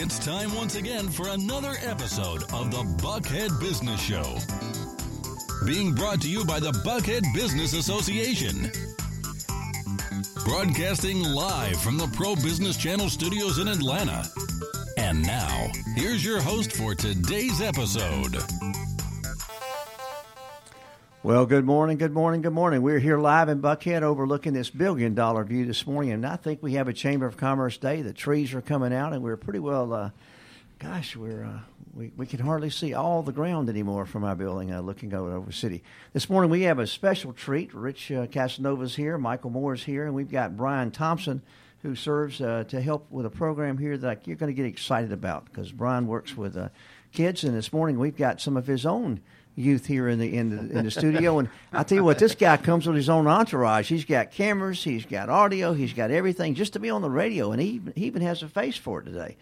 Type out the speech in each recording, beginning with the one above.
It's time once again for another episode of the Buckhead Business Show. Being brought to you by the Buckhead Business Association. Broadcasting live from the Pro Business Channel studios in Atlanta. And now, here's your host for today's episode. Well, good morning, good morning, good morning. We're here live in Buckhead overlooking this billion dollar view this morning, and I think we have a Chamber of Commerce day. The trees are coming out, and we're pretty well, uh, gosh, we're, uh, we, we can hardly see all the ground anymore from our building uh, looking over over city. This morning we have a special treat. Rich uh, Casanova's here, Michael Moore's here, and we've got Brian Thompson who serves uh, to help with a program here that you're going to get excited about because Brian works with uh, kids, and this morning we've got some of his own youth here in the in the in the studio. And I tell you what, this guy comes with his own entourage. He's got cameras, he's got audio, he's got everything just to be on the radio, and he even, he even has a face for it today.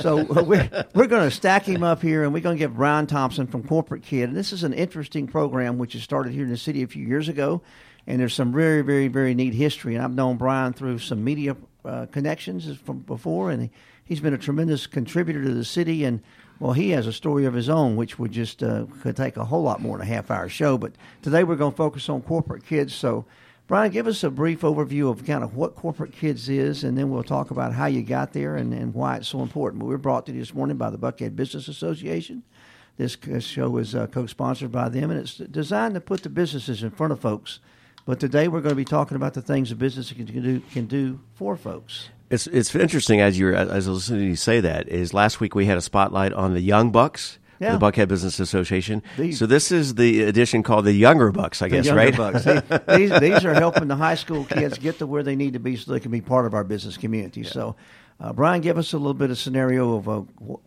So we're we're going to stack him up here, and we're going to get Brian Thompson from Corporate Kid. And this is an interesting program which has started here in the city a few years ago. And there's some very, very, very neat history. And I've known Brian through some media uh, connections from before, and he, he's been a tremendous contributor to the city. And well, he has a story of his own, which would just uh, could take a whole lot more than a half hour show. But today we're going to focus on corporate kids. So, Brian, give us a brief overview of kind of what corporate kids is, and then we'll talk about how you got there and, and why it's so important. But we're brought to you this morning by the Buckhead Business Association. This show is uh, co-sponsored by them, and it's designed to put the businesses in front of folks. But today we're going to be talking about the things a business can do, can do for folks. It's it's interesting as you're as I was listening to you say that is last week we had a spotlight on the young bucks. Yeah. The Buckhead Business Association. These- so this is the edition called the Younger Bucks, I The guess, younger right? bucks. They- these, these are helping the high school kids get to where they need to be so they can be part of our business community. So, uh, Brian, give us a little bit of scenario of uh,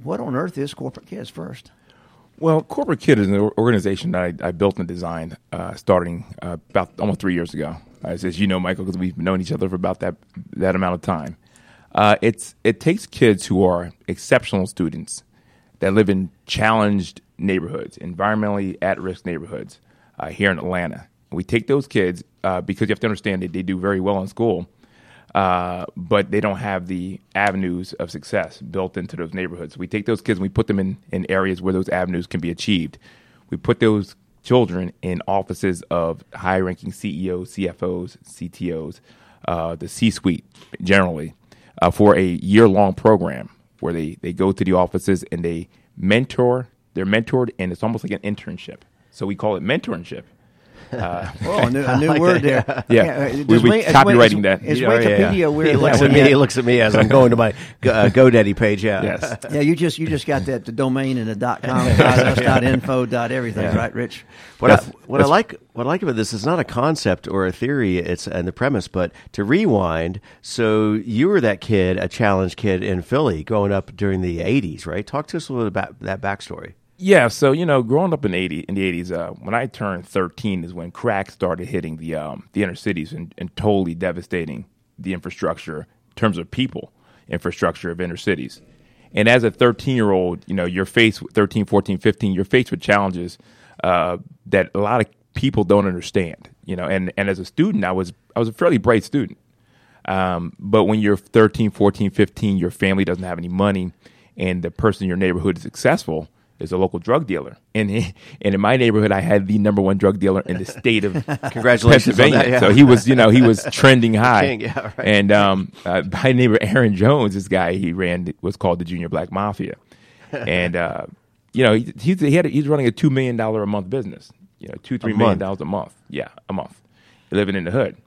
what on earth is corporate kids first. Well, Corporate Kid is an organization that I, I built and designed uh, starting uh, about almost three years ago. As, as you know, Michael, because we've known each other for about that that amount of time. Uh, it's it takes kids who are exceptional students that live in challenged neighborhoods, environmentally at risk neighborhoods uh, here in Atlanta. We take those kids uh, because you have to understand that they do very well in school, uh, but they don't have the avenues of success built into those neighborhoods. We take those kids and we put them in, in areas where those avenues can be achieved. We put those children in offices of high ranking CEOs, CFOs, CTOs, uh, the C suite generally, uh, for a year long program where they, they go to the offices and they mentor, they're mentored, and it's almost like an internship. So we call it mentorship. Oh, a new, a new word there. Yeah. uh, We- does we Win- copywriting Win- that. Is Yeah, yeah, Wikipedia yeah. weird? He looks at me. He looks at me as I'm going to my uh, GoDaddy page. Yeah. Yes. Yeah, you just you just got that the domain and the dot com, dot, us, dot info, dot everything, right, Rich? What, I, That's- what I like what I like about this is not a concept or a theory. It's and the premise, but to rewind. So you were that kid, a challenged kid in Philly, growing up during the '80s, right? Talk to us a little bit about that backstory. Yeah, so you know, growing up in eighty in the eighties, uh, when I turned thirteen is when crack started hitting the um, the inner cities and, and totally devastating the infrastructure in terms of people infrastructure of inner cities. And as a 13 year old, you know, you're faced with 13, 14, 15, you're faced with challenges uh, that a lot of people don't understand, you know, and, and as a student, I was, I was a fairly bright student. Um, but when you're 13, 14, 15, your family doesn't have any money, and the person in your neighborhood is successful is a local drug dealer. And he, and in my neighborhood, I had the number one drug dealer in the state of Congratulations on Pennsylvania. that, yeah. So he was, you know, he was trending high. king, yeah, right. And um, uh, my neighbor Aaron Jones, this guy he ran was called the Junior Black Mafia, and uh, you know he he's, he had he's running a two million dollar a month business. You know, two three million month. dollars a month. Yeah, a month. Living in the hood,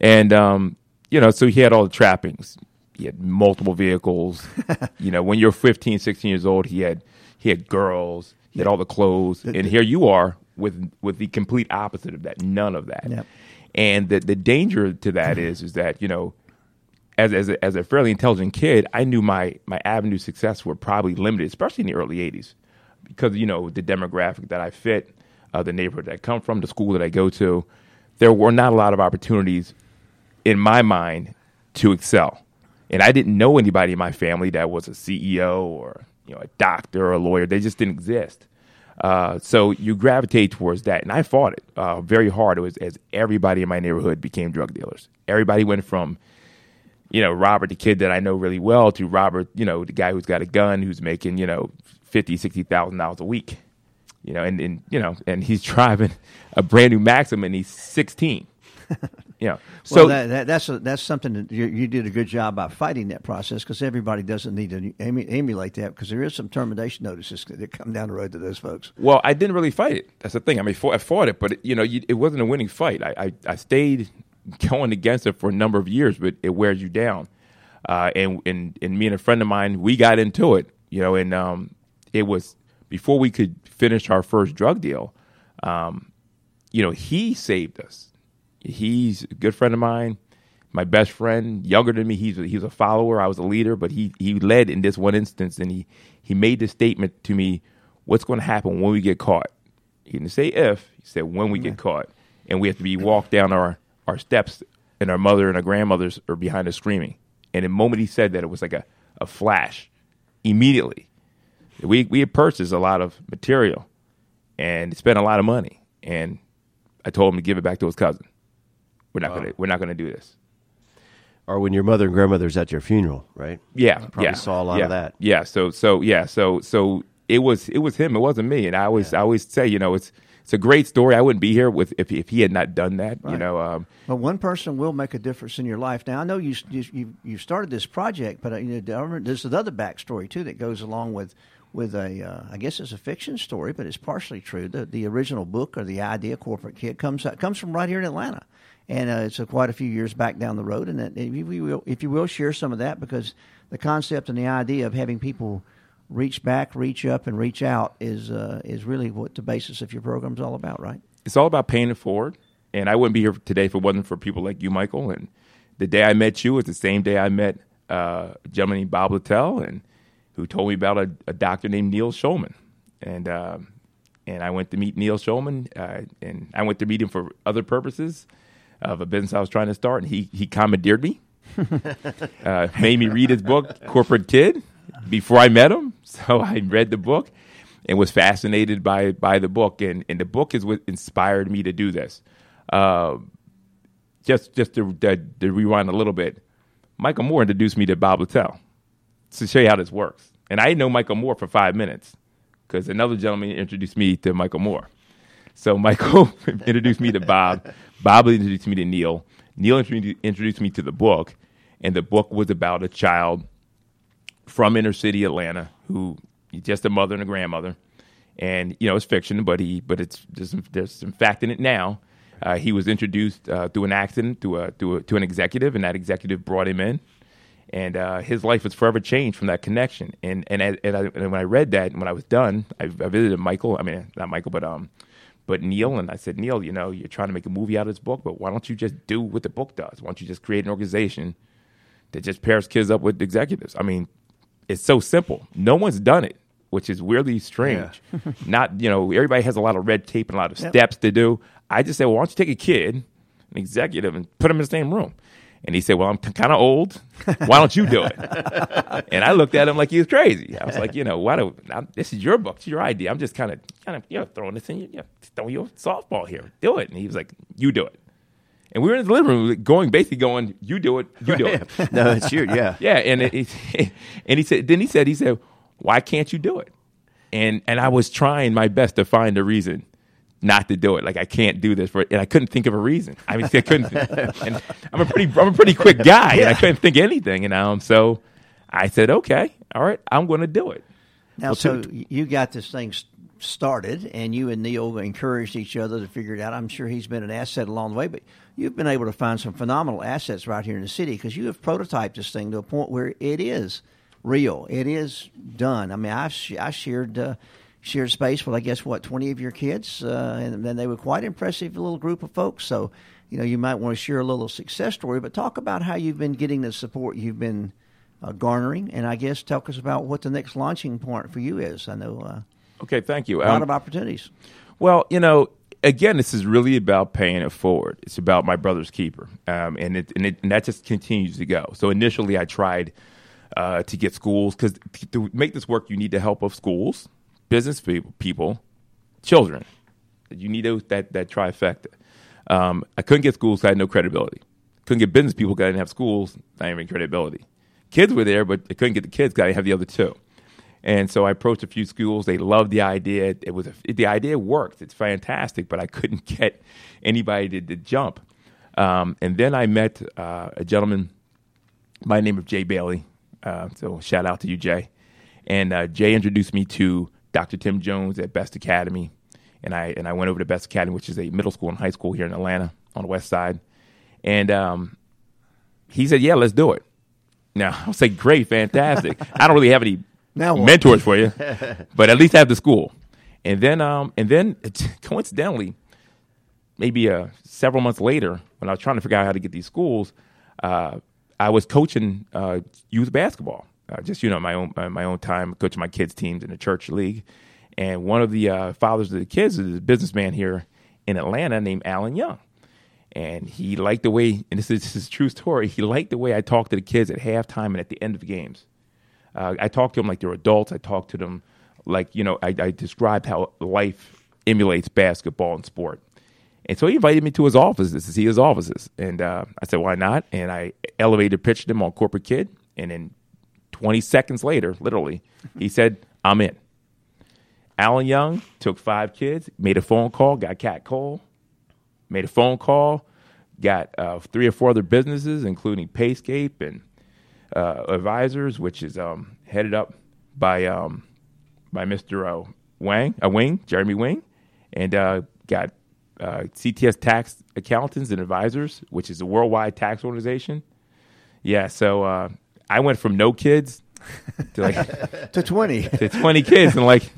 and um, you know, so he had all the trappings. He had multiple vehicles. you know, when you're 15, 16 years old, he had he had girls. He had all the clothes, and here you are with with the complete opposite of that. None of that. Yep. And the the danger to that is is that you know, as as a, as a fairly intelligent kid, I knew my my avenue success were probably limited, especially in the early '80s, because you know the demographic that I fit, uh, the neighborhood that I come from, the school that I go to, there were not a lot of opportunities in my mind to excel, and I didn't know anybody in my family that was a CEO or you know a doctor or a lawyer. They just didn't exist. Uh, so you gravitate towards that, and I fought it uh, very hard. It was as everybody in my neighborhood became drug dealers. Everybody went from you know, Robert, the kid that I know really well, to Robert, you know, the guy who's got a gun, who's making, you know, fifty, sixty thousand dollars a week. You know, and, and you know, and he's driving a brand new Maxim, and he's sixteen. Yeah. So well, that, that, that's a, that's something that you, you, did a good job by fighting that process because everybody doesn't need to emulate that because there is some termination notices that come down the road to those folks. Well, I didn't really fight it. That's the thing. I mean, I fought it, but it, you know, you, it wasn't a winning fight. I, I, I, stayed going against it for a number of years, but it wears you down. Uh, and, and and me and a friend of mine, we got into it. You know, and um, it was before we could finish our first drug deal. Um, you know, he saved us he's a good friend of mine, my best friend, younger than me. He's a, he's a follower. I was a leader, but he he led in this one instance, and he he made this statement to me, "What's going to happen when we get caught?" He didn't say if. He said when we get caught, and we have to be walked down our our steps, and our mother and our grandmothers are behind us screaming. And the moment he said that, it was like a, a flash. Immediately, we we had purchased a lot of material, and spent a lot of money, and I told him to give it back to his cousin. We're not wow. gonna we're not gonna do this. Or when your mother and grandmother's at your funeral, right? Yeah, probably yeah, saw a lot yeah, of that. Yeah, so so yeah, so so it was it was him, it wasn't me, and I always yeah. I always say, you know, it's it's a great story. I wouldn't be here with if if he had not done that. Right. You know, um, but one person will make a difference in your life. Now I know you you you started this project, but uh, you know, there's another backstory too that goes along with with a uh, I guess it's a fiction story, but it's partially true. The the original book or the idea, corporate kid, comes comes from right here in Atlanta and uh, it's a, quite a few years back down the road. And if you will, if you will share some of that, because the concept and the idea of having people reach back, reach up, and reach out is uh, is really what the basis of your program is all about, right? It's all about paying it forward. And I wouldn't be here today if it wasn't for people like you, Michael. And the day I met you was the same day I met uh, a gentleman named Bob Littell, and who told me about a, a doctor named Neil Shulman. And um, and I went to meet Neil Shulman, uh, and I went to meet him for other purposes of a business I was trying to start, and he he commandeered me, uh, made me read his book, Corporate Kid, before I met him. So I read the book and was fascinated by by the book, and and the book is what inspired me to do this. Uh, just just to, to, to, rewind a little bit, Michael Moore introduced me to Bob Littell to show you how this works, and I didn't know Michael Moore for five minutes because another gentleman introduced me to Michael Moore. So Michael introduced me to Bob. Bob introduced me to Neil. Neil introduced me to the book, and the book was about a child from inner city Atlanta who just a mother and a grandmother, and you know it's fiction, but he but it's there's some, there's some fact in it now. Uh, he was introduced uh, through an accident to a, to a to an executive, and that executive brought him in, and uh, his life was forever changed from that connection. And and, and, I, and when I read that, when I was done, I, I visited Michael. I mean, not Michael, but um, but Neil and I said, Neil, you know, you're trying to make a movie out of this book, but why don't you just do what the book does? Why don't you just create an organization that just pairs kids up with executives? I mean, it's so simple. No one's done it, which is weirdly strange. Yeah. Not, you know, everybody has a lot of red tape and a lot of yep. steps to do. I just said, well, why don't you take a kid, an executive, and put them in the same room? And he said, Well, I'm kind of old. Why don't you do it? and I looked at him like he was crazy. I was like, You know, why do I'm, this is your book, it's your idea. I'm just kind of, kind of, you know, throwing this in, you know, throwing you a softball here. Do it. And he was like, You do it. And we were in the living room, going basically going, "You do it, you do it." no, it's you, yeah, yeah. And it, it, and he said, then he said, he said, "Why can't you do it?" And and I was trying my best to find a reason not to do it. Like I can't do this for, and I couldn't think of a reason. I mean, I couldn't. and I'm a pretty, I'm a pretty quick guy, and I couldn't think of anything. And um, so I said, okay, all right, I'm going to do it. Now, well, so you got this thing started, and you and Neil encouraged each other to figure it out. I'm sure he's been an asset along the way, but you've been able to find some phenomenal assets right here in the city because you have prototyped this thing to a point where it is real. It is done. I mean, I've I shared. Uh, shared space with, I guess, what, 20 of your kids. Uh, and then they were quite impressive little group of folks. So, you know, you might want to share a little success story, but talk about how you've been getting the support you've been uh, garnering. And I guess talk us about what the next launching point for you is. I know. Uh, okay, thank you. A lot um, of opportunities. Well, you know, again, this is really about paying it forward. It's about my brother's keeper, um, and it, and it and that just continues to go. So initially, I tried uh, to get schools because to make this work, you need the help of schools business people, people children. You need those, that that trifecta. Um, I couldn't get schools because I had no credibility. couldn't get business people because I didn't have schools, I didn't even credibility. Kids were there, but I couldn't get the kids because I didn't have the other two. And so I approached a few schools. They loved the idea. It was a, the idea worked. It's fantastic, but I couldn't get anybody to, to jump. Um, and then I met uh, a gentleman by the name of Jay Bailey. Uh, so shout out to you, Jay. And uh, Jay introduced me to Dr. Tim Jones at Best Academy, and I and I went over to Best Academy, which is a middle school and high school here in Atlanta on the west side. And um, he said, "Yeah, let's do it." Now I was like, "Great, fantastic." I don't really have any Now what? mentors for you, but at least the school. And then, um, and then coincidentally, maybe uh, several months later, when I was trying to figure out how to get these schools, uh, I was coaching uh, youth basketball. Uh, just you know, my own my own time coaching my kids' teams in the church league. And one of the uh, fathers of the kids is a businessman here in Atlanta named Alan Young. And he liked the way, and this is, this is a true story. He liked the way I talked to the kids at halftime and at the end of the games. Uh, I talked to them like they're adults. I talked to them like you know I, I described how life emulates basketball and sport. And so he invited me to his offices to see his offices, and uh, I said, "Why not?" And I elevator pitched him on corporate kid, and then 20 seconds later, literally, he said, "I'm in." Alan Young took five kids, made a phone call, got Kat Cole, made a phone call, got uh, three or four other businesses, including Payscape and uh, Advisors, which is um, headed up by um, by Mr. Uh, Wang, uh, Wing, Jeremy Wing, and uh, got uh, CTS Tax Accountants and Advisors, which is a worldwide tax organization. Yeah, so uh, I went from no kids to like to 20. to 20 kids in like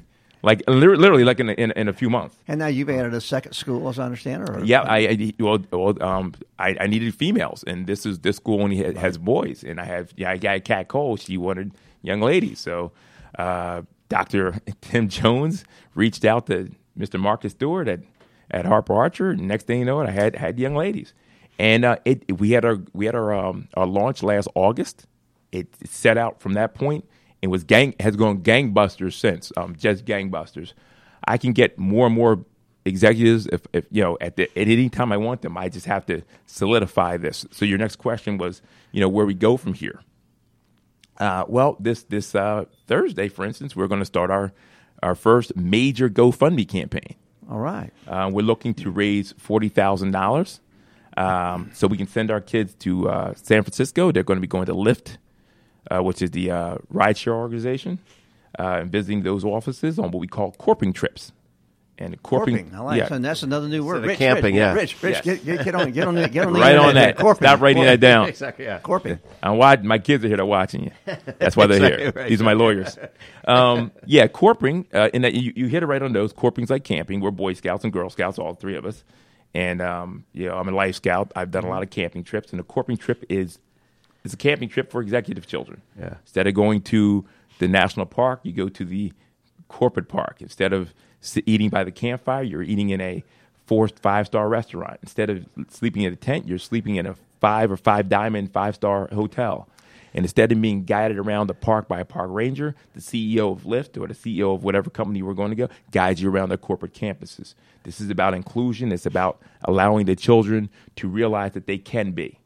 like lit- literally like in a, in, in a few months. and now you've added a second school, as I understand, or Yeah, I, I well, well um, I, I needed females, and this is this school only ha- has boys, and I have yeah, I got Kat Cole. She wanted young ladies, so uh, Doctor Tim Jones reached out to Mr. Marcus Stewart at at Harper Archer. And next thing you know, it, I had had young ladies, and uh, it we had our we had our um, our launch last August. It, it set out from that point and was gang has gone gangbusters since. Um, just gangbusters. I can get more and more executives if, if you know at the at any time I want them. I just have to solidify this. So your next question was, you know, where we go from here. Uh, well, this this uh, Thursday, for instance, we're going to start our our first major GoFundMe campaign. all right. Uh, we're looking to raise forty thousand dollars, um, so we can send our kids to uh, San Francisco. They're going to be going to Lyft, uh, which is the uh, rideshare organization, uh, and visiting those offices on what we call corping trips. And corping, Corping. I like yeah, that. That's another new word. of Rich, camping, Rich, yeah. Rich, Rich, Yes. get, get, get on, get on, the, get on the right on that. Corping. Stop writing Corping. that down. exactly. Yeah. Corping. And why my kids are here, they're watching you. That's why they're Exactly here. right. These are my lawyers. Um, yeah, corping. Uh, in that you, you hit it right on those. Corping's like camping. We're Boy Scouts and Girl Scouts, all three of us. And um, you know, I'm a life scout. I've done a lot of camping trips, and a corping trip is it's a camping trip for executive children. Yeah. Instead of going to the national park, you go to the corporate park. Instead of eating by the campfire, you're eating in a four five star restaurant. Instead of sleeping in a tent, you're sleeping in a five or five diamond five star hotel. And instead of being guided around the park by a park ranger, the CEO of Lyft or the CEO of whatever company we're going to go guides you around their corporate campuses. This is about inclusion. It's about allowing the children to realize that they can be.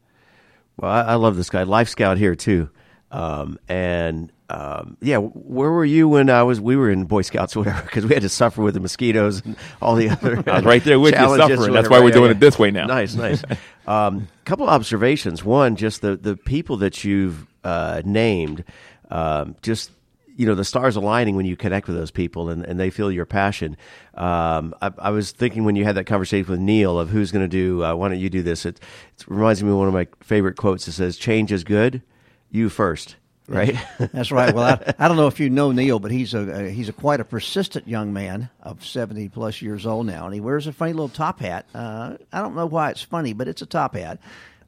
Well, I, I love this guy. Life Scout here too, um, and um, yeah, where were you when I was? We were in Boy Scouts, or whatever, because we had to suffer with the mosquitoes and all the other. I was right there with you suffering. That's why we're doing it this way now. Nice, nice. um, couple observations. One, just the the people that you've uh, named, um, just you know the stars aligning when you connect with those people and, and they feel your passion. Um, I, I was thinking when you had that conversation with Neil of who's going to do. Uh, why don't you do this? It, it reminds me of one of my favorite quotes. that says, "Change is good. You first. Right? That's right. Well, I, I don't know if you know Neil, but he's a, a he's a quite a persistent young man of seventy plus years old now, and he wears a funny little top hat. Uh, I don't know why it's funny, but it's a top hat.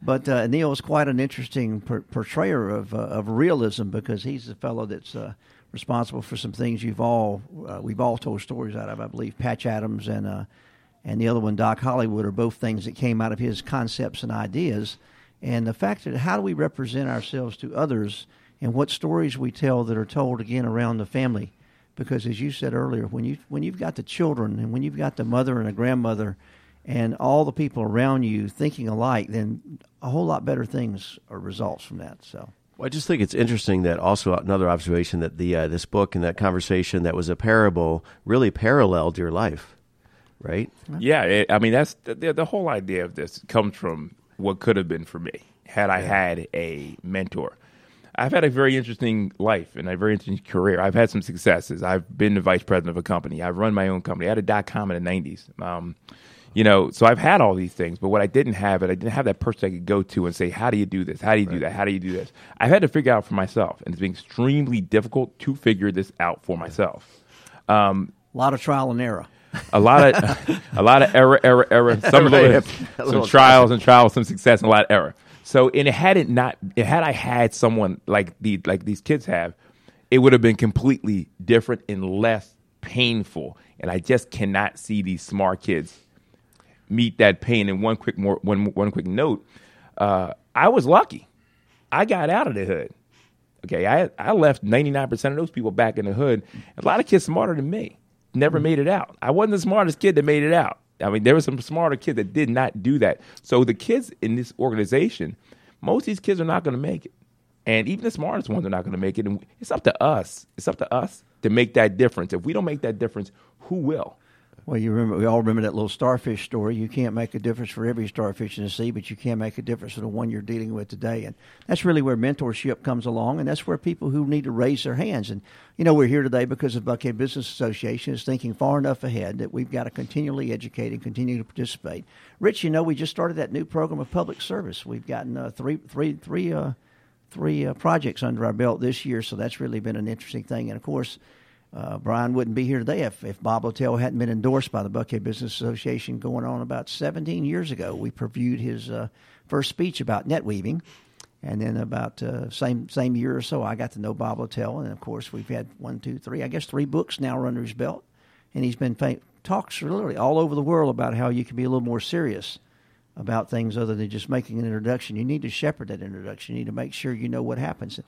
But uh, Neil is quite an interesting per- portrayer of uh, of realism because he's the fellow that's uh, responsible for some things you've all uh, we've all told stories out of. I believe Patch Adams and uh, and the other one Doc Hollywood are both things that came out of his concepts and ideas. And the fact that how do we represent ourselves to others and what stories we tell that are told again around the family because as you said earlier when you when you've got the children and when you've got the mother and a grandmother and all the people around you thinking alike then a whole lot better things are results from that. So. Well, I just think it's interesting that also another observation that the uh, this book and that conversation that was a parable really paralleled your life, right? Yeah, it, I mean that's the, the whole idea of this comes from what could have been for me had I had a mentor. I've had a very interesting life and a very interesting career. I've had some successes. I've been the vice president of a company. I've run my own company. I had a dot com in the '90s. Um, you know, so I've had all these things, but what I didn't have, it I didn't have that person I could go to and say, "How do you do this? How do you right. do that? How do you do this?" I've had to figure out for myself, and it's been extremely difficult to figure this out for myself. Um, a lot of trial and error. A lot of a lot of error, error, error. Some right. some trials and trials, some success, and a lot of error. So, and it had it not, it had I had someone like the like these kids have, it would have been completely different and less painful. And I just cannot see these smart kids meet that pain. And one quick more one one quick note, uh, I was lucky. I got out of the hood. Okay, I I left ninety nine percent of those people back in the hood. A lot of kids smarter than me never mm-hmm. made it out. I wasn't the smartest kid that made it out. I mean, there were some smarter kids that did not do that. So the kids in this organization, most of these kids are not going to make it. And even the smartest ones are not going to make it. And it's up to us. It's up to us to make that difference. If we don't make that difference, who will? Well, you remember we all remember that little starfish story. You can't make a difference for every starfish in the sea, but you can make a difference for the one you're dealing with today. And that's really where mentorship comes along, and that's where people who need to raise their hands. And you know, we're here today because the Buckhead Business Association is thinking far enough ahead that we've got to continually educate and continue to participate. Rich, you know, we just started that new program of public service. We've gotten uh, three, three, three, uh, three uh, projects under our belt this year, so that's really been an interesting thing. And of course uh, Brian wouldn't be here today if, if Bob Littell hadn't been endorsed by the Buckhead Business Association going on about 17 years ago. We previewed his uh, first speech about net weaving. And then about uh, same same year or so, I got to know Bob Littell, and of course we've had one, two, three, I guess three books now under his belt, and he's been fa- talks literally all over the world about how you can be a little more serious about things other than just making an introduction. You need to shepherd that introduction. You need to make sure you know what happens.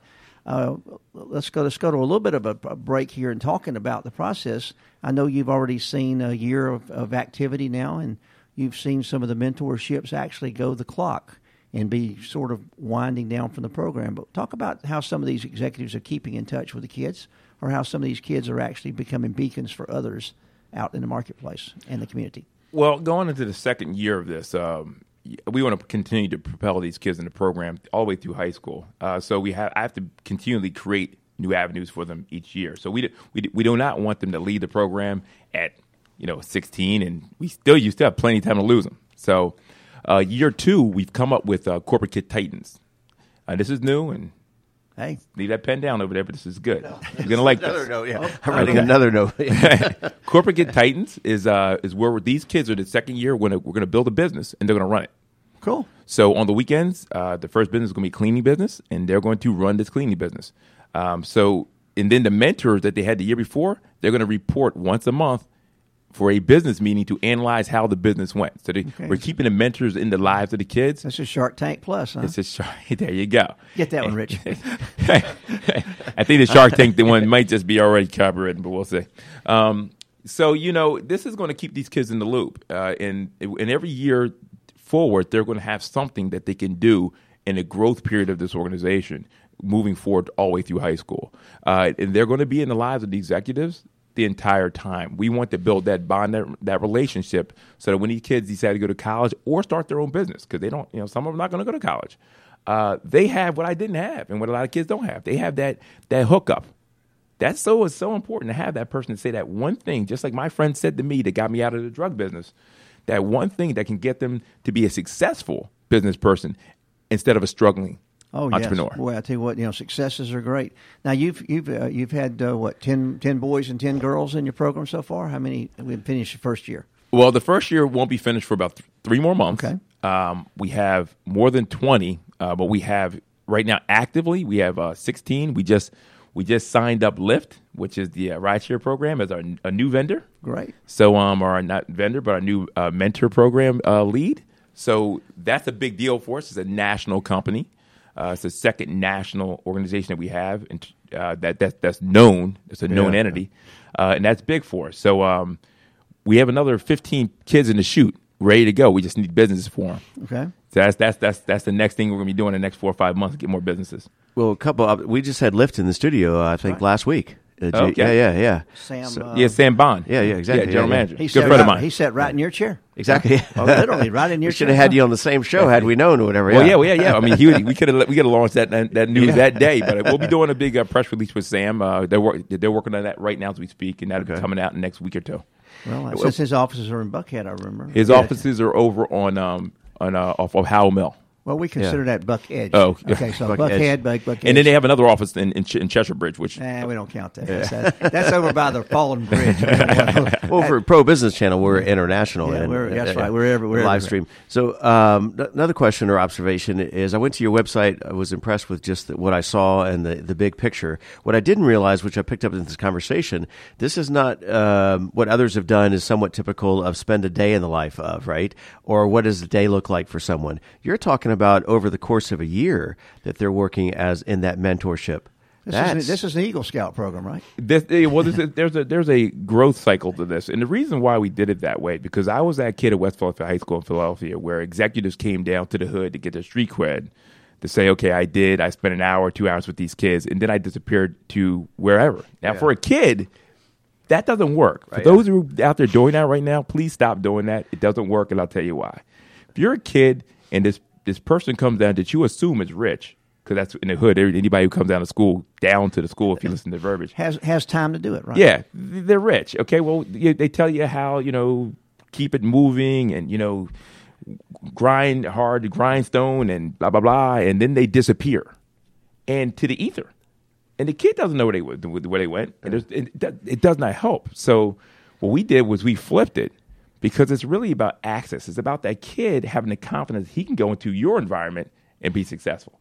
Uh, let's go. To a little bit of a, break here and talking about the process. I know you've already seen a year of, of activity now, and you've seen some of the mentorships actually go the clock and be sort of winding down from the program. But talk about how some of these executives are keeping in touch with the kids, or how some of these kids are actually becoming beacons for others out in the marketplace and the community. Well, going into the second year of this, um, we want to continue to propel these kids in the program all the way through high school. Uh, so we have I have to continually create new avenues for them each year. So we we we do not want them to leave the program at you know 16, and we still you still have plenty of time to lose them. So uh, year two, we've come up with uh, corporate kid titans. Uh, this is new and. Hey, leave that pen down over there, but this is good. No, You're gonna like another this. note. Yeah, oh, I'm writing okay. another note. Corporate Kid Titans is uh, is where these kids are the second year. We're we're gonna build a business and they're gonna run it. Cool. So on the weekends, uh, the first business is going to be cleaning business, and they're going to run this cleaning business. Um, so, and then the mentors that they had the year before, they're going to report once a month for a business meeting to analyze how the business went. So they, okay. we're keeping the mentors in the lives of the kids. That's a Shark Tank Plus, huh? It's a Shark. There you go. Get that one, Rich. I think the Shark Tank the one might just be already copywritten, but we'll see. Um, so you know, this is going to keep these kids in the loop, uh, and and every year forward, they're going to have something that they can do in a growth period of this organization moving forward all the way through high school. Uh, and they're going to be in the lives of the executives the entire time. We want to build that bond, that, that relationship, so that when these kids decide to go to college or start their own business, because they don't, you know, some of them are not going to go to college. Uh, they have what I didn't have, and what a lot of kids don't have. They have that that hookup. That's so it's so important to have that person to say that one thing, just like my friend said to me that got me out of the drug business that one thing that can get them to be a successful business person instead of a struggling oh, entrepreneur. Yes. Boy, I tell you what, you know, successes are great. Now you've you've uh, you've had uh, what 10, 10 boys and ten girls in your program so far. How many we finished the first year? Well, the first year won't be finished for about th- three more months. Okay. Um, we have more than twenty, uh, but we have right now actively we have uh, sixteen. We just we just signed up Lyft, which is the uh, rideshare program, as our a new vendor. Great. So, um, our not vendor, but our new uh, mentor program uh, lead. So that's a big deal for us. It's a national company. Uh, it's the second national organization that we have, and uh, that, that that's known. It's a known yeah. entity, uh, and that's big for us. So um, we have another 15 kids in the chute ready to go. We just need businesses for them. Okay. So that's that's that's that's the next thing we're gonna be doing in the next four or five months to get more businesses. Well, a couple. Of, we just had Lyft in the studio. Uh, I think last week. Uh, J- Okay. Yeah, yeah, yeah. Sam. uh, yeah, Sam Bond. yeah, yeah, exactly. Yeah, general Yeah, yeah. manager. He Good sat friend of mine. He sat right in your chair. Exactly. Oh, literally, right in your we should chair. have had you on the same show had we known or whatever. Well, yeah, yeah, well, yeah, yeah. I mean, he, we could have we could have launched that that, that news that day, but we'll be doing a big uh, press release with Sam. Uh, they're work, they're working on that right now as we speak, and that'll be coming out in the next week or two. Well, uh, since his offices are in Buckhead, I remember. His Yeah. offices are over on um on uh, off of Howell Mill, Well, we consider that Buck Edge. Oh, yeah. okay. So Buck Buckhead, Buck, Buck Edge. and then they have another office in in, Ch- in Cheshire Bridge, which Nah, we don't count that. That's, that's over by the fallen bridge. Well, for Pro Business Channel, we're international. Yeah, and, we're- that's uh, right. We're every- we're live everywhere. stream. So, um, another question or observation is: I went to your website. I was impressed with just the, what I saw and the the big picture. What I didn't realize, which I picked up in this conversation, this is not um, what others have done. Is somewhat typical of spend a day in the life of right, or what does the day look like for someone? You're talking about over the course of a year that they're working as in that mentorship. This is, this is an Eagle Scout program, right? This, eh, well, there's a, there's a there's a growth cycle to this, and the reason why we did it that way because I was that kid at West Philadelphia High School in Philadelphia where executives came down to the hood to get their street cred, to say, okay, I did, I spent an hour, two hours with these kids, and then I disappeared to wherever. Now, for a kid, that doesn't work. For Right, those who are out there doing that right now, please stop doing that. It doesn't work, and I'll tell you why. If you're a kid and this this person comes down that you assume is rich, because that's in the hood. Anybody who comes down to school, down to the school, if you listen to verbiage, Has has time to do it, right? yeah, they're rich. Okay, well, they tell you how you know keep it moving and you know grind hard, grindstone, and blah blah blah, and then they disappear, and to the ether, and the kid doesn't know where they went- where they went, and there's- it, it does not help. So what we did was we flipped it because it's really about access. It's about that kid having the confidence he can go into your environment and be successful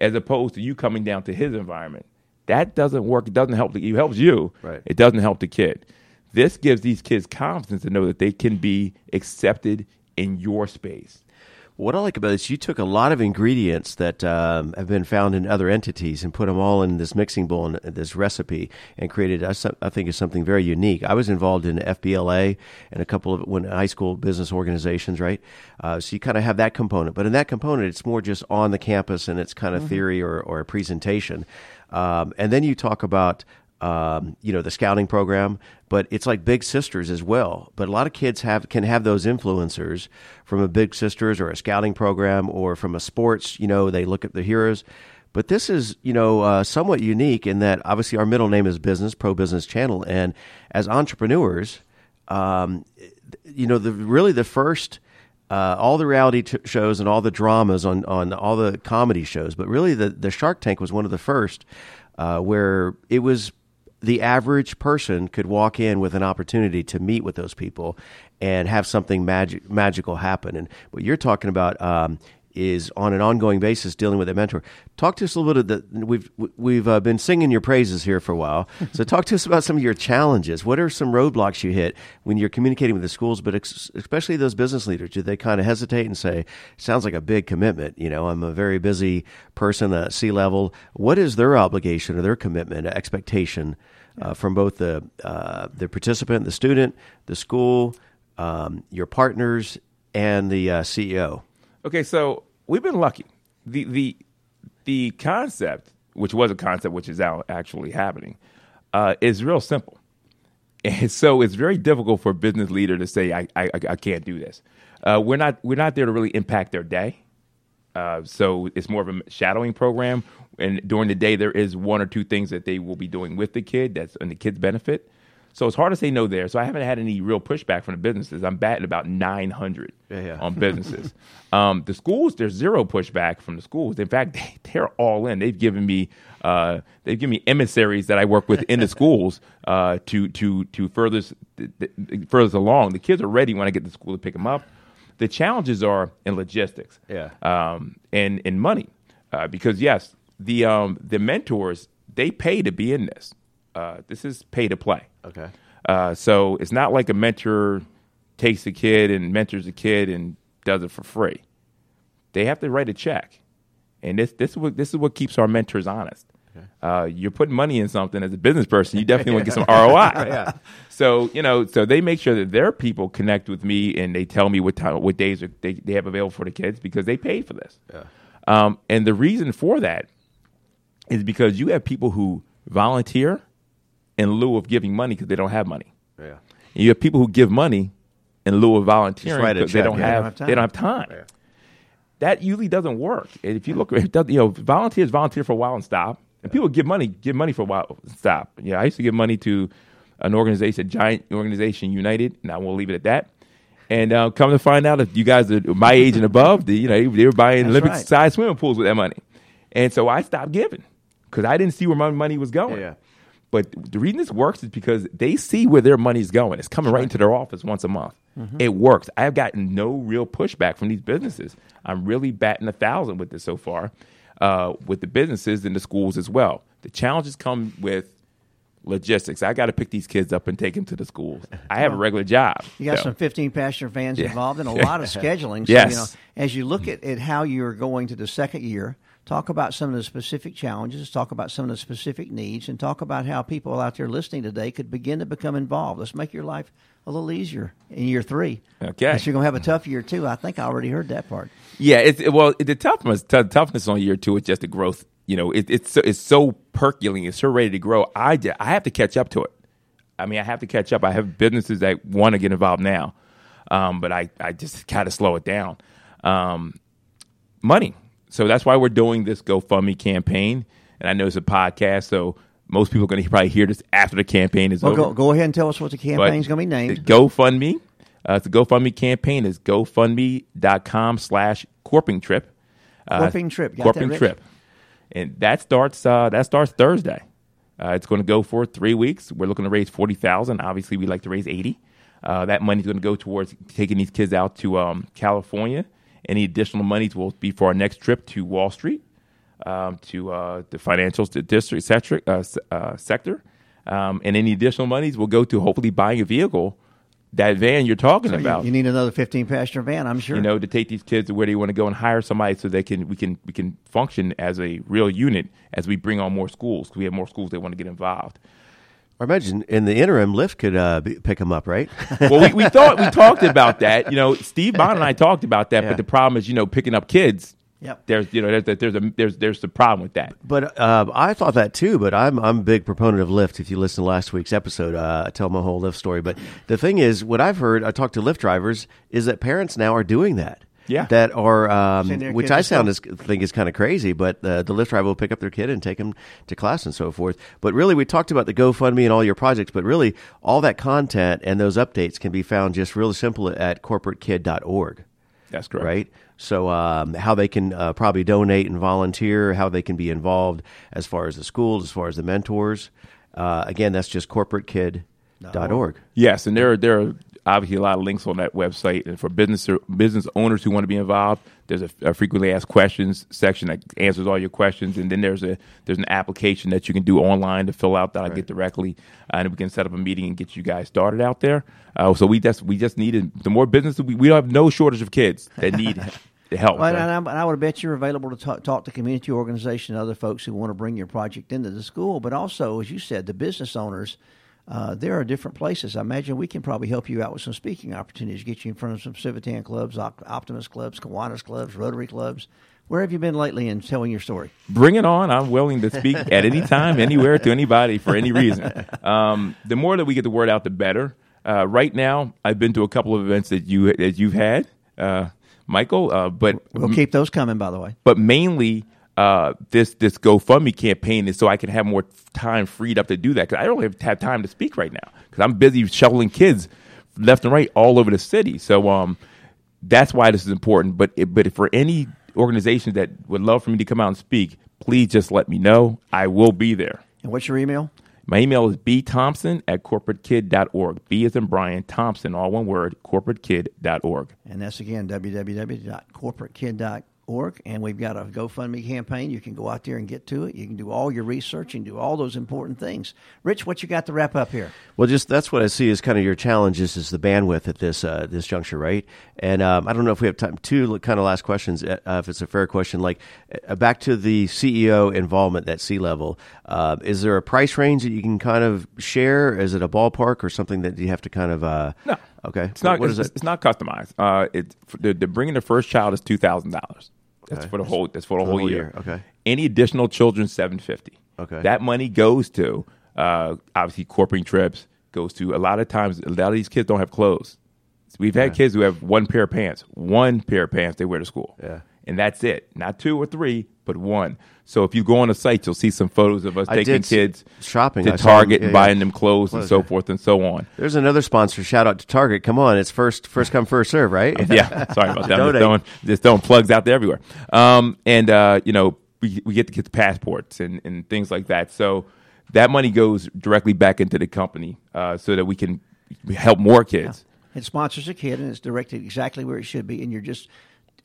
as opposed to you coming down to his environment. That doesn't work. It doesn't help. The, it helps you. Right. It doesn't help the kid. This gives these kids confidence to know that they can be accepted in your space. What I like about this, you took a lot of ingredients that um, have been found in other entities and put them all in this mixing bowl and this recipe and created, I I think, is something very unique. I was involved in FBLA and a couple of when high school business organizations, right? Uh, so you kind of have that component, but in that component, it's more just on the campus and it's kind of theory or, or a presentation. Um, and then you talk about um, you know the scouting program, but it's like big sisters as well. But a lot of kids have can have those influencers from a big sisters or a scouting program or from a sports. You know, they look at the heroes. But this is you know uh, somewhat unique in that obviously our middle name is Business Pro Business Channel, and as entrepreneurs, um, you know the really the first. Uh, all the reality t- shows and all the dramas on, on all the comedy shows, but really the, the Shark Tank was one of the first uh, where it was the average person could walk in with an opportunity to meet with those people and have something magic, magical happen. And what you're talking about um, is on an ongoing basis dealing with a mentor. Talk to us a little bit. Of the, we've we've uh, been singing your praises here for a while. So talk to us about some of your challenges. What are some roadblocks you hit when you're communicating with the schools, but ex- especially those business leaders? Do they kind of hesitate and say, "Sounds like a big commitment"? You know, I'm a very busy person at C level. What is their obligation or their commitment, expectation uh, from both the uh, the participant, the student, the school, um, your partners, and the uh, CEO? Okay, so we've been lucky. The the the concept, which was a concept, which is now actually happening, uh, is real simple. And so it's very difficult for a business leader to say, "I I, I can't do this." Uh, we're not we're not there to really impact their day. Uh, so it's more of a shadowing program. And during the day, there is one or two things that they will be doing with the kid that's in the kid's benefit. So it's hard to say no there. So I haven't had any real pushback from the businesses. I'm batting about 900 Yeah, yeah. on businesses. um, the schools, there's zero pushback from the schools. In fact, they, they're all in. They've given me uh, they've given me emissaries that I work with in the schools uh, to to to further further along. The kids are ready when I get to school to pick them up. The challenges are in logistics, Yeah. um, and in money, uh, because yes, the um, the mentors they pay to be in this. Uh, this is pay to play. Okay. Uh, so it's not like a mentor takes a kid and mentors a kid and does it for free. They have to write a check, and this this is what this is what keeps our mentors honest. Uh, you're putting money in something as a business person. You definitely want to get some ROI. yeah. So you know, so they make sure that their people connect with me and they tell me what time, what days are, they they have available for the kids because they paid for this. Um, and the reason for that is because you have people who volunteer in lieu of giving money because they don't have money. Yeah. And you have people who give money in lieu of volunteering because they don't yeah. have, They they don't have time. That usually doesn't work. And if you look, it does, you know, volunteers volunteer for a while and stop, and people give money, give money for a while, and stop. Yeah, I used to give money to an organization, a giant organization, United, and I will leave it at that. And uh, come to find out, if you guys are my age and above, the, you know, they were buying That's Olympic right. swimming pools with that money, and so I stopped giving because I didn't see where my money was going. Yeah. But the reason this works is because they see where their money's going. It's coming right into their office once a month. Mm-hmm. It works. I've gotten no real pushback from these businesses. I'm really batting a thousand with this so far, uh, with the businesses and the schools as well. The challenges come with logistics. I got to pick these kids up and take them to the schools. I have a regular job. You got so- some 15 passenger fans Yeah. involved and a lot of scheduling. So, Yes. you know, as you look at, at how you're going to the second year, talk about some of the specific challenges, talk about some of the specific needs, and talk about how people out there listening today could begin to become involved. Let's make your life a little easier in year three. Okay. You're going to have a tough year two. I think I already heard that part. Yeah, it's it- well the toughness t- toughness on year two is just the growth. You know, it, it's so, it's so percolating, it's so ready to grow. I I have to catch up to it. I mean, I have to catch up. I have businesses that want to get involved now, um, but I I just got to slow it down. Um, money, so that's why we're doing this GoFundMe campaign. And I know it's a podcast, so most people are going to probably hear this after the campaign is Well, over. go, go ahead and tell us what the campaign is going to be named. GoFundMe. Uh, it's the GoFundMe campaign is GoFundMe.com slash Corping Trip. Uh, Corping Trip. Got Corping? Trip. And that starts uh, that starts Thursday. Uh, it's going to go for three weeks. We're looking to raise forty thousand. Obviously, we'd like to raise eighty. Uh, that is going to go towards taking these kids out to um, California. Any additional monies will be for our next trip to Wall Street, um, to uh, the financial st- district sector, uh, uh, sector. Um, and any additional monies will go to hopefully buying a vehicle, that van you're talking So about you need another 15 passenger van, I'm sure. you know, to take these kids to where they want to go and hire somebody so they can we can we can function as a real unit as we bring on more schools. because We have more schools that want to get involved. I imagine in the interim, Lyft could uh, be, pick them up, right? Well, we, we thought we talked about that. You know, Steve Bond and I talked about that, Yeah. but the problem is, you know, picking up kids. Yep. There's you know there's there's a there's there's the problem with that. But uh, I thought that too. But I'm I'm a big proponent of Lyft. If you listen to last week's episode, uh, I tell my whole Lyft story. But the thing is, what I've heard, I talked to Lyft drivers, is that parents now are doing that. Yeah. that are um, which I sound is think is kind of crazy. But uh, the Lyft driver will pick up their kid and take them to class and so forth. But really, we talked about the GoFundMe and all your projects. But really, all that content and those updates can be found just really simple at corporatekid.org That's correct. right? So, um, how they can uh, probably donate and volunteer, how they can be involved as far as the schools, as far as the mentors. Uh, again, that's just corporatekid.org. Yes, and there are there are obviously a lot of links on that website, and for business business owners who want to be involved, there's a, a frequently asked questions section that answers all your questions, and then there's a there's an application that you can do online to fill out that I get directly, uh, and we can set up a meeting and get you guys started out there. Uh, so we just we just needed the more business we we don't have no shortage of kids that need the help. Well, right? and, I, and I would bet you're available to talk, talk to community organization and other folks who want to bring your project into the school. But also, as you said, the business owners, uh, there are different places. I imagine we can probably help you out with some speaking opportunities, get you in front of some Civitan clubs, Op- Optimist clubs, Kiwanis clubs, Rotary clubs. Where have you been lately in telling your story? Bring it on. I'm willing to speak at any time, anywhere, to anybody for any reason. Um, the more that we get the word out, the better. Uh, right now, I've been to a couple of events that you that you've had, uh, Michael. Uh, but We'll keep those coming, by the way. but mainly uh, this this GoFundMe campaign is so I can have more time freed up to do that because I don't have, have time to speak right now because I'm busy shuttling kids left and right all over the city. So um, that's why this is important. But it, but for any organizations that would love for me to come out and speak, please just let me know. I will be there. And what's your email? My email is bthompson at corporatekid.org. B is in Brian, Thompson, all one word, corporatekid.org. And that's again www.corporatekid.org. org, and we've got a GoFundMe campaign. You can go out there and get to it. You can do all your research and do all those important things. Rich, what you got to wrap up here? Well, just that's what I see as kind of your challenges is the bandwidth at this uh, this juncture, right? And um, I don't know if we have time. Two kind of last questions, uh, if it's a fair question. Like uh, back to the CEO involvement at C level. Uh, is there a price range that you can kind of share? Is it a ballpark or something that you have to kind of? Uh, no. Okay. It's not. What it's, it? it's not customized. Uh, it's the, the bringing the first child is two thousand dollars. That's Okay. for the whole. That's for the For the whole whole year. year, okay. Any additional children, seven fifty. Okay. That money goes to uh, obviously corporate trips. Goes to a lot of times. A lot of these kids don't have clothes. We've had kids who have one pair of pants. One pair of pants they wear to school. Yeah. And that's it. Not two or three, but one. So if you go on the site, you'll see some photos of us I taking kids shopping. to I saw them. Target Yeah, and yeah. buying them clothes and so forth and so on. There's another sponsor. Shout out to Target. Come on, it's first first come first serve, right? yeah, sorry about that. I'm just throwing, just throwing plugs out there everywhere. Um, and uh, you know, we, we get the kids passports and, and things like that. So that money goes directly back into the company uh, so that we can help more kids. It sponsors a kid, and it's directed exactly where it should be. And you're just,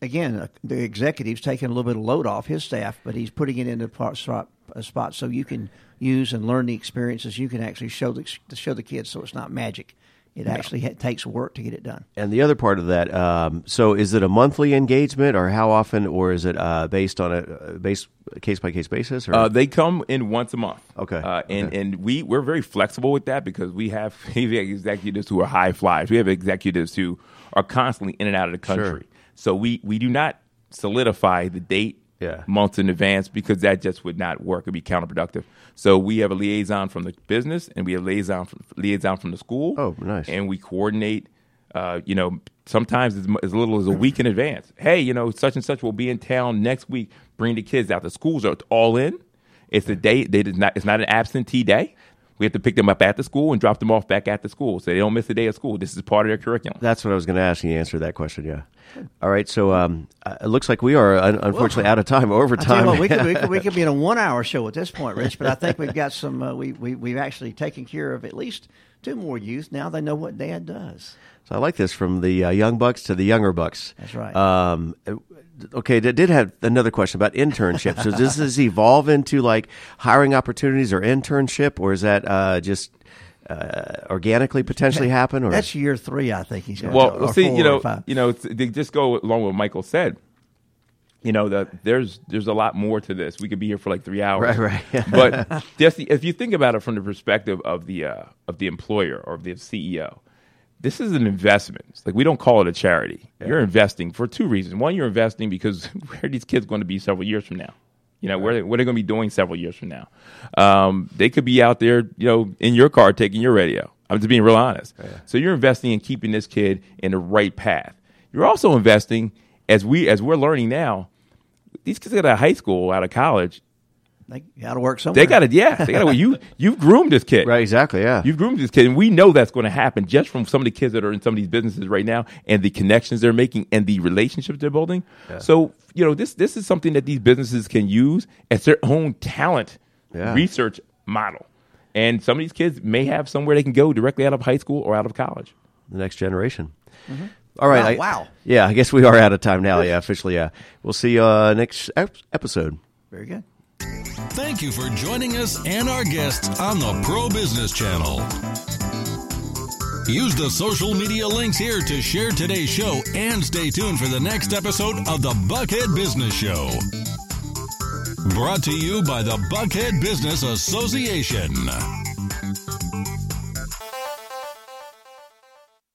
again, uh, the executive's taking a little bit of load off his staff, but he's putting it into part, spot, a spot so you can use and learn the experiences. You can actually show the show the kids, so it's not magic. It actually ha- takes work to get it done. And the other part of that, um, so is it a monthly engagement, or how often, or is it uh, based on a uh, base case by case basis? Or Uh, they come in once a month. Okay. Uh, and Okay. and we we're very flexible with that because we have we have executives who are high flyers. We have executives who are constantly in and out of the country. Sure. So we we do not solidify the date Yeah. months in advance because that just would not work. It'd be counterproductive. So we have a liaison from the business and we have liaison from, liaison from the school. Oh, nice. And we coordinate. Uh, you know, sometimes as, as little as a week in advance. Hey, you know, such and such will be in town next week. Bring the kids out. The schools are all in. It's a day. They did not. It's not an absentee day. We have to pick them up at the school and drop them off back at the school, so they don't miss a day of school. This is part of their curriculum. That's what I was going to ask. You answered that question. Yeah. All right. So um, uh, it looks like we are un- unfortunately out of time. Over I tell you time. what, we could, we, could, we could be in a one-hour show at this point, Rich. But I think we've got some. Uh, we we we've actually taken care of at least two more youth. Now they know what Dad does. So I like this from the uh, young bucks to the younger bucks. That's right. Um, okay, I did have another question about internships. so does this evolve into like hiring opportunities or internship, or is that uh, just uh, organically potentially happen? Or That's year three, I think he's going. Well, to, well, see, you know, you know, they just go along with what Michael said. You know that there's there's a lot more to this. We could be here for like three hours, Right, right. but just the, if you think about it from the perspective of the uh, of the employer or the CEO, this is an investment. It's like we don't call it a charity. You're investing for two reasons. One, you're investing because where are these kids going to be several years from now? You know, where they, what are they going to be doing several years from now? Um, they could be out there, you know, in your car taking your radio. I'm just being real honest. So you're investing in keeping this kid in the right path. You're also investing as we as we're learning now. These kids out of high school, out of college. They got to work somewhere. They got to, yeah, they got to. You you've groomed this kid, right, exactly, yeah. You've groomed this kid, and we know that's going to happen just from some of the kids that are in some of these businesses right now, and the connections they're making, and the relationships they're building. So, you know, this this is something that these businesses can use as their own talent Yeah. research model. And some of these kids may have somewhere they can go directly out of high school or out of college. the next generation. All right. Wow, I- wow. Yeah, I guess we are out of time now. Yeah, officially. Yeah, we'll see you uh, next ep- episode. Very good. Thank you for joining us and our guests on the Pro Business Channel. Use the social media links here to share today's show and stay tuned for the next episode of the Buckhead Business Show. Brought to you by the Buckhead Business Association.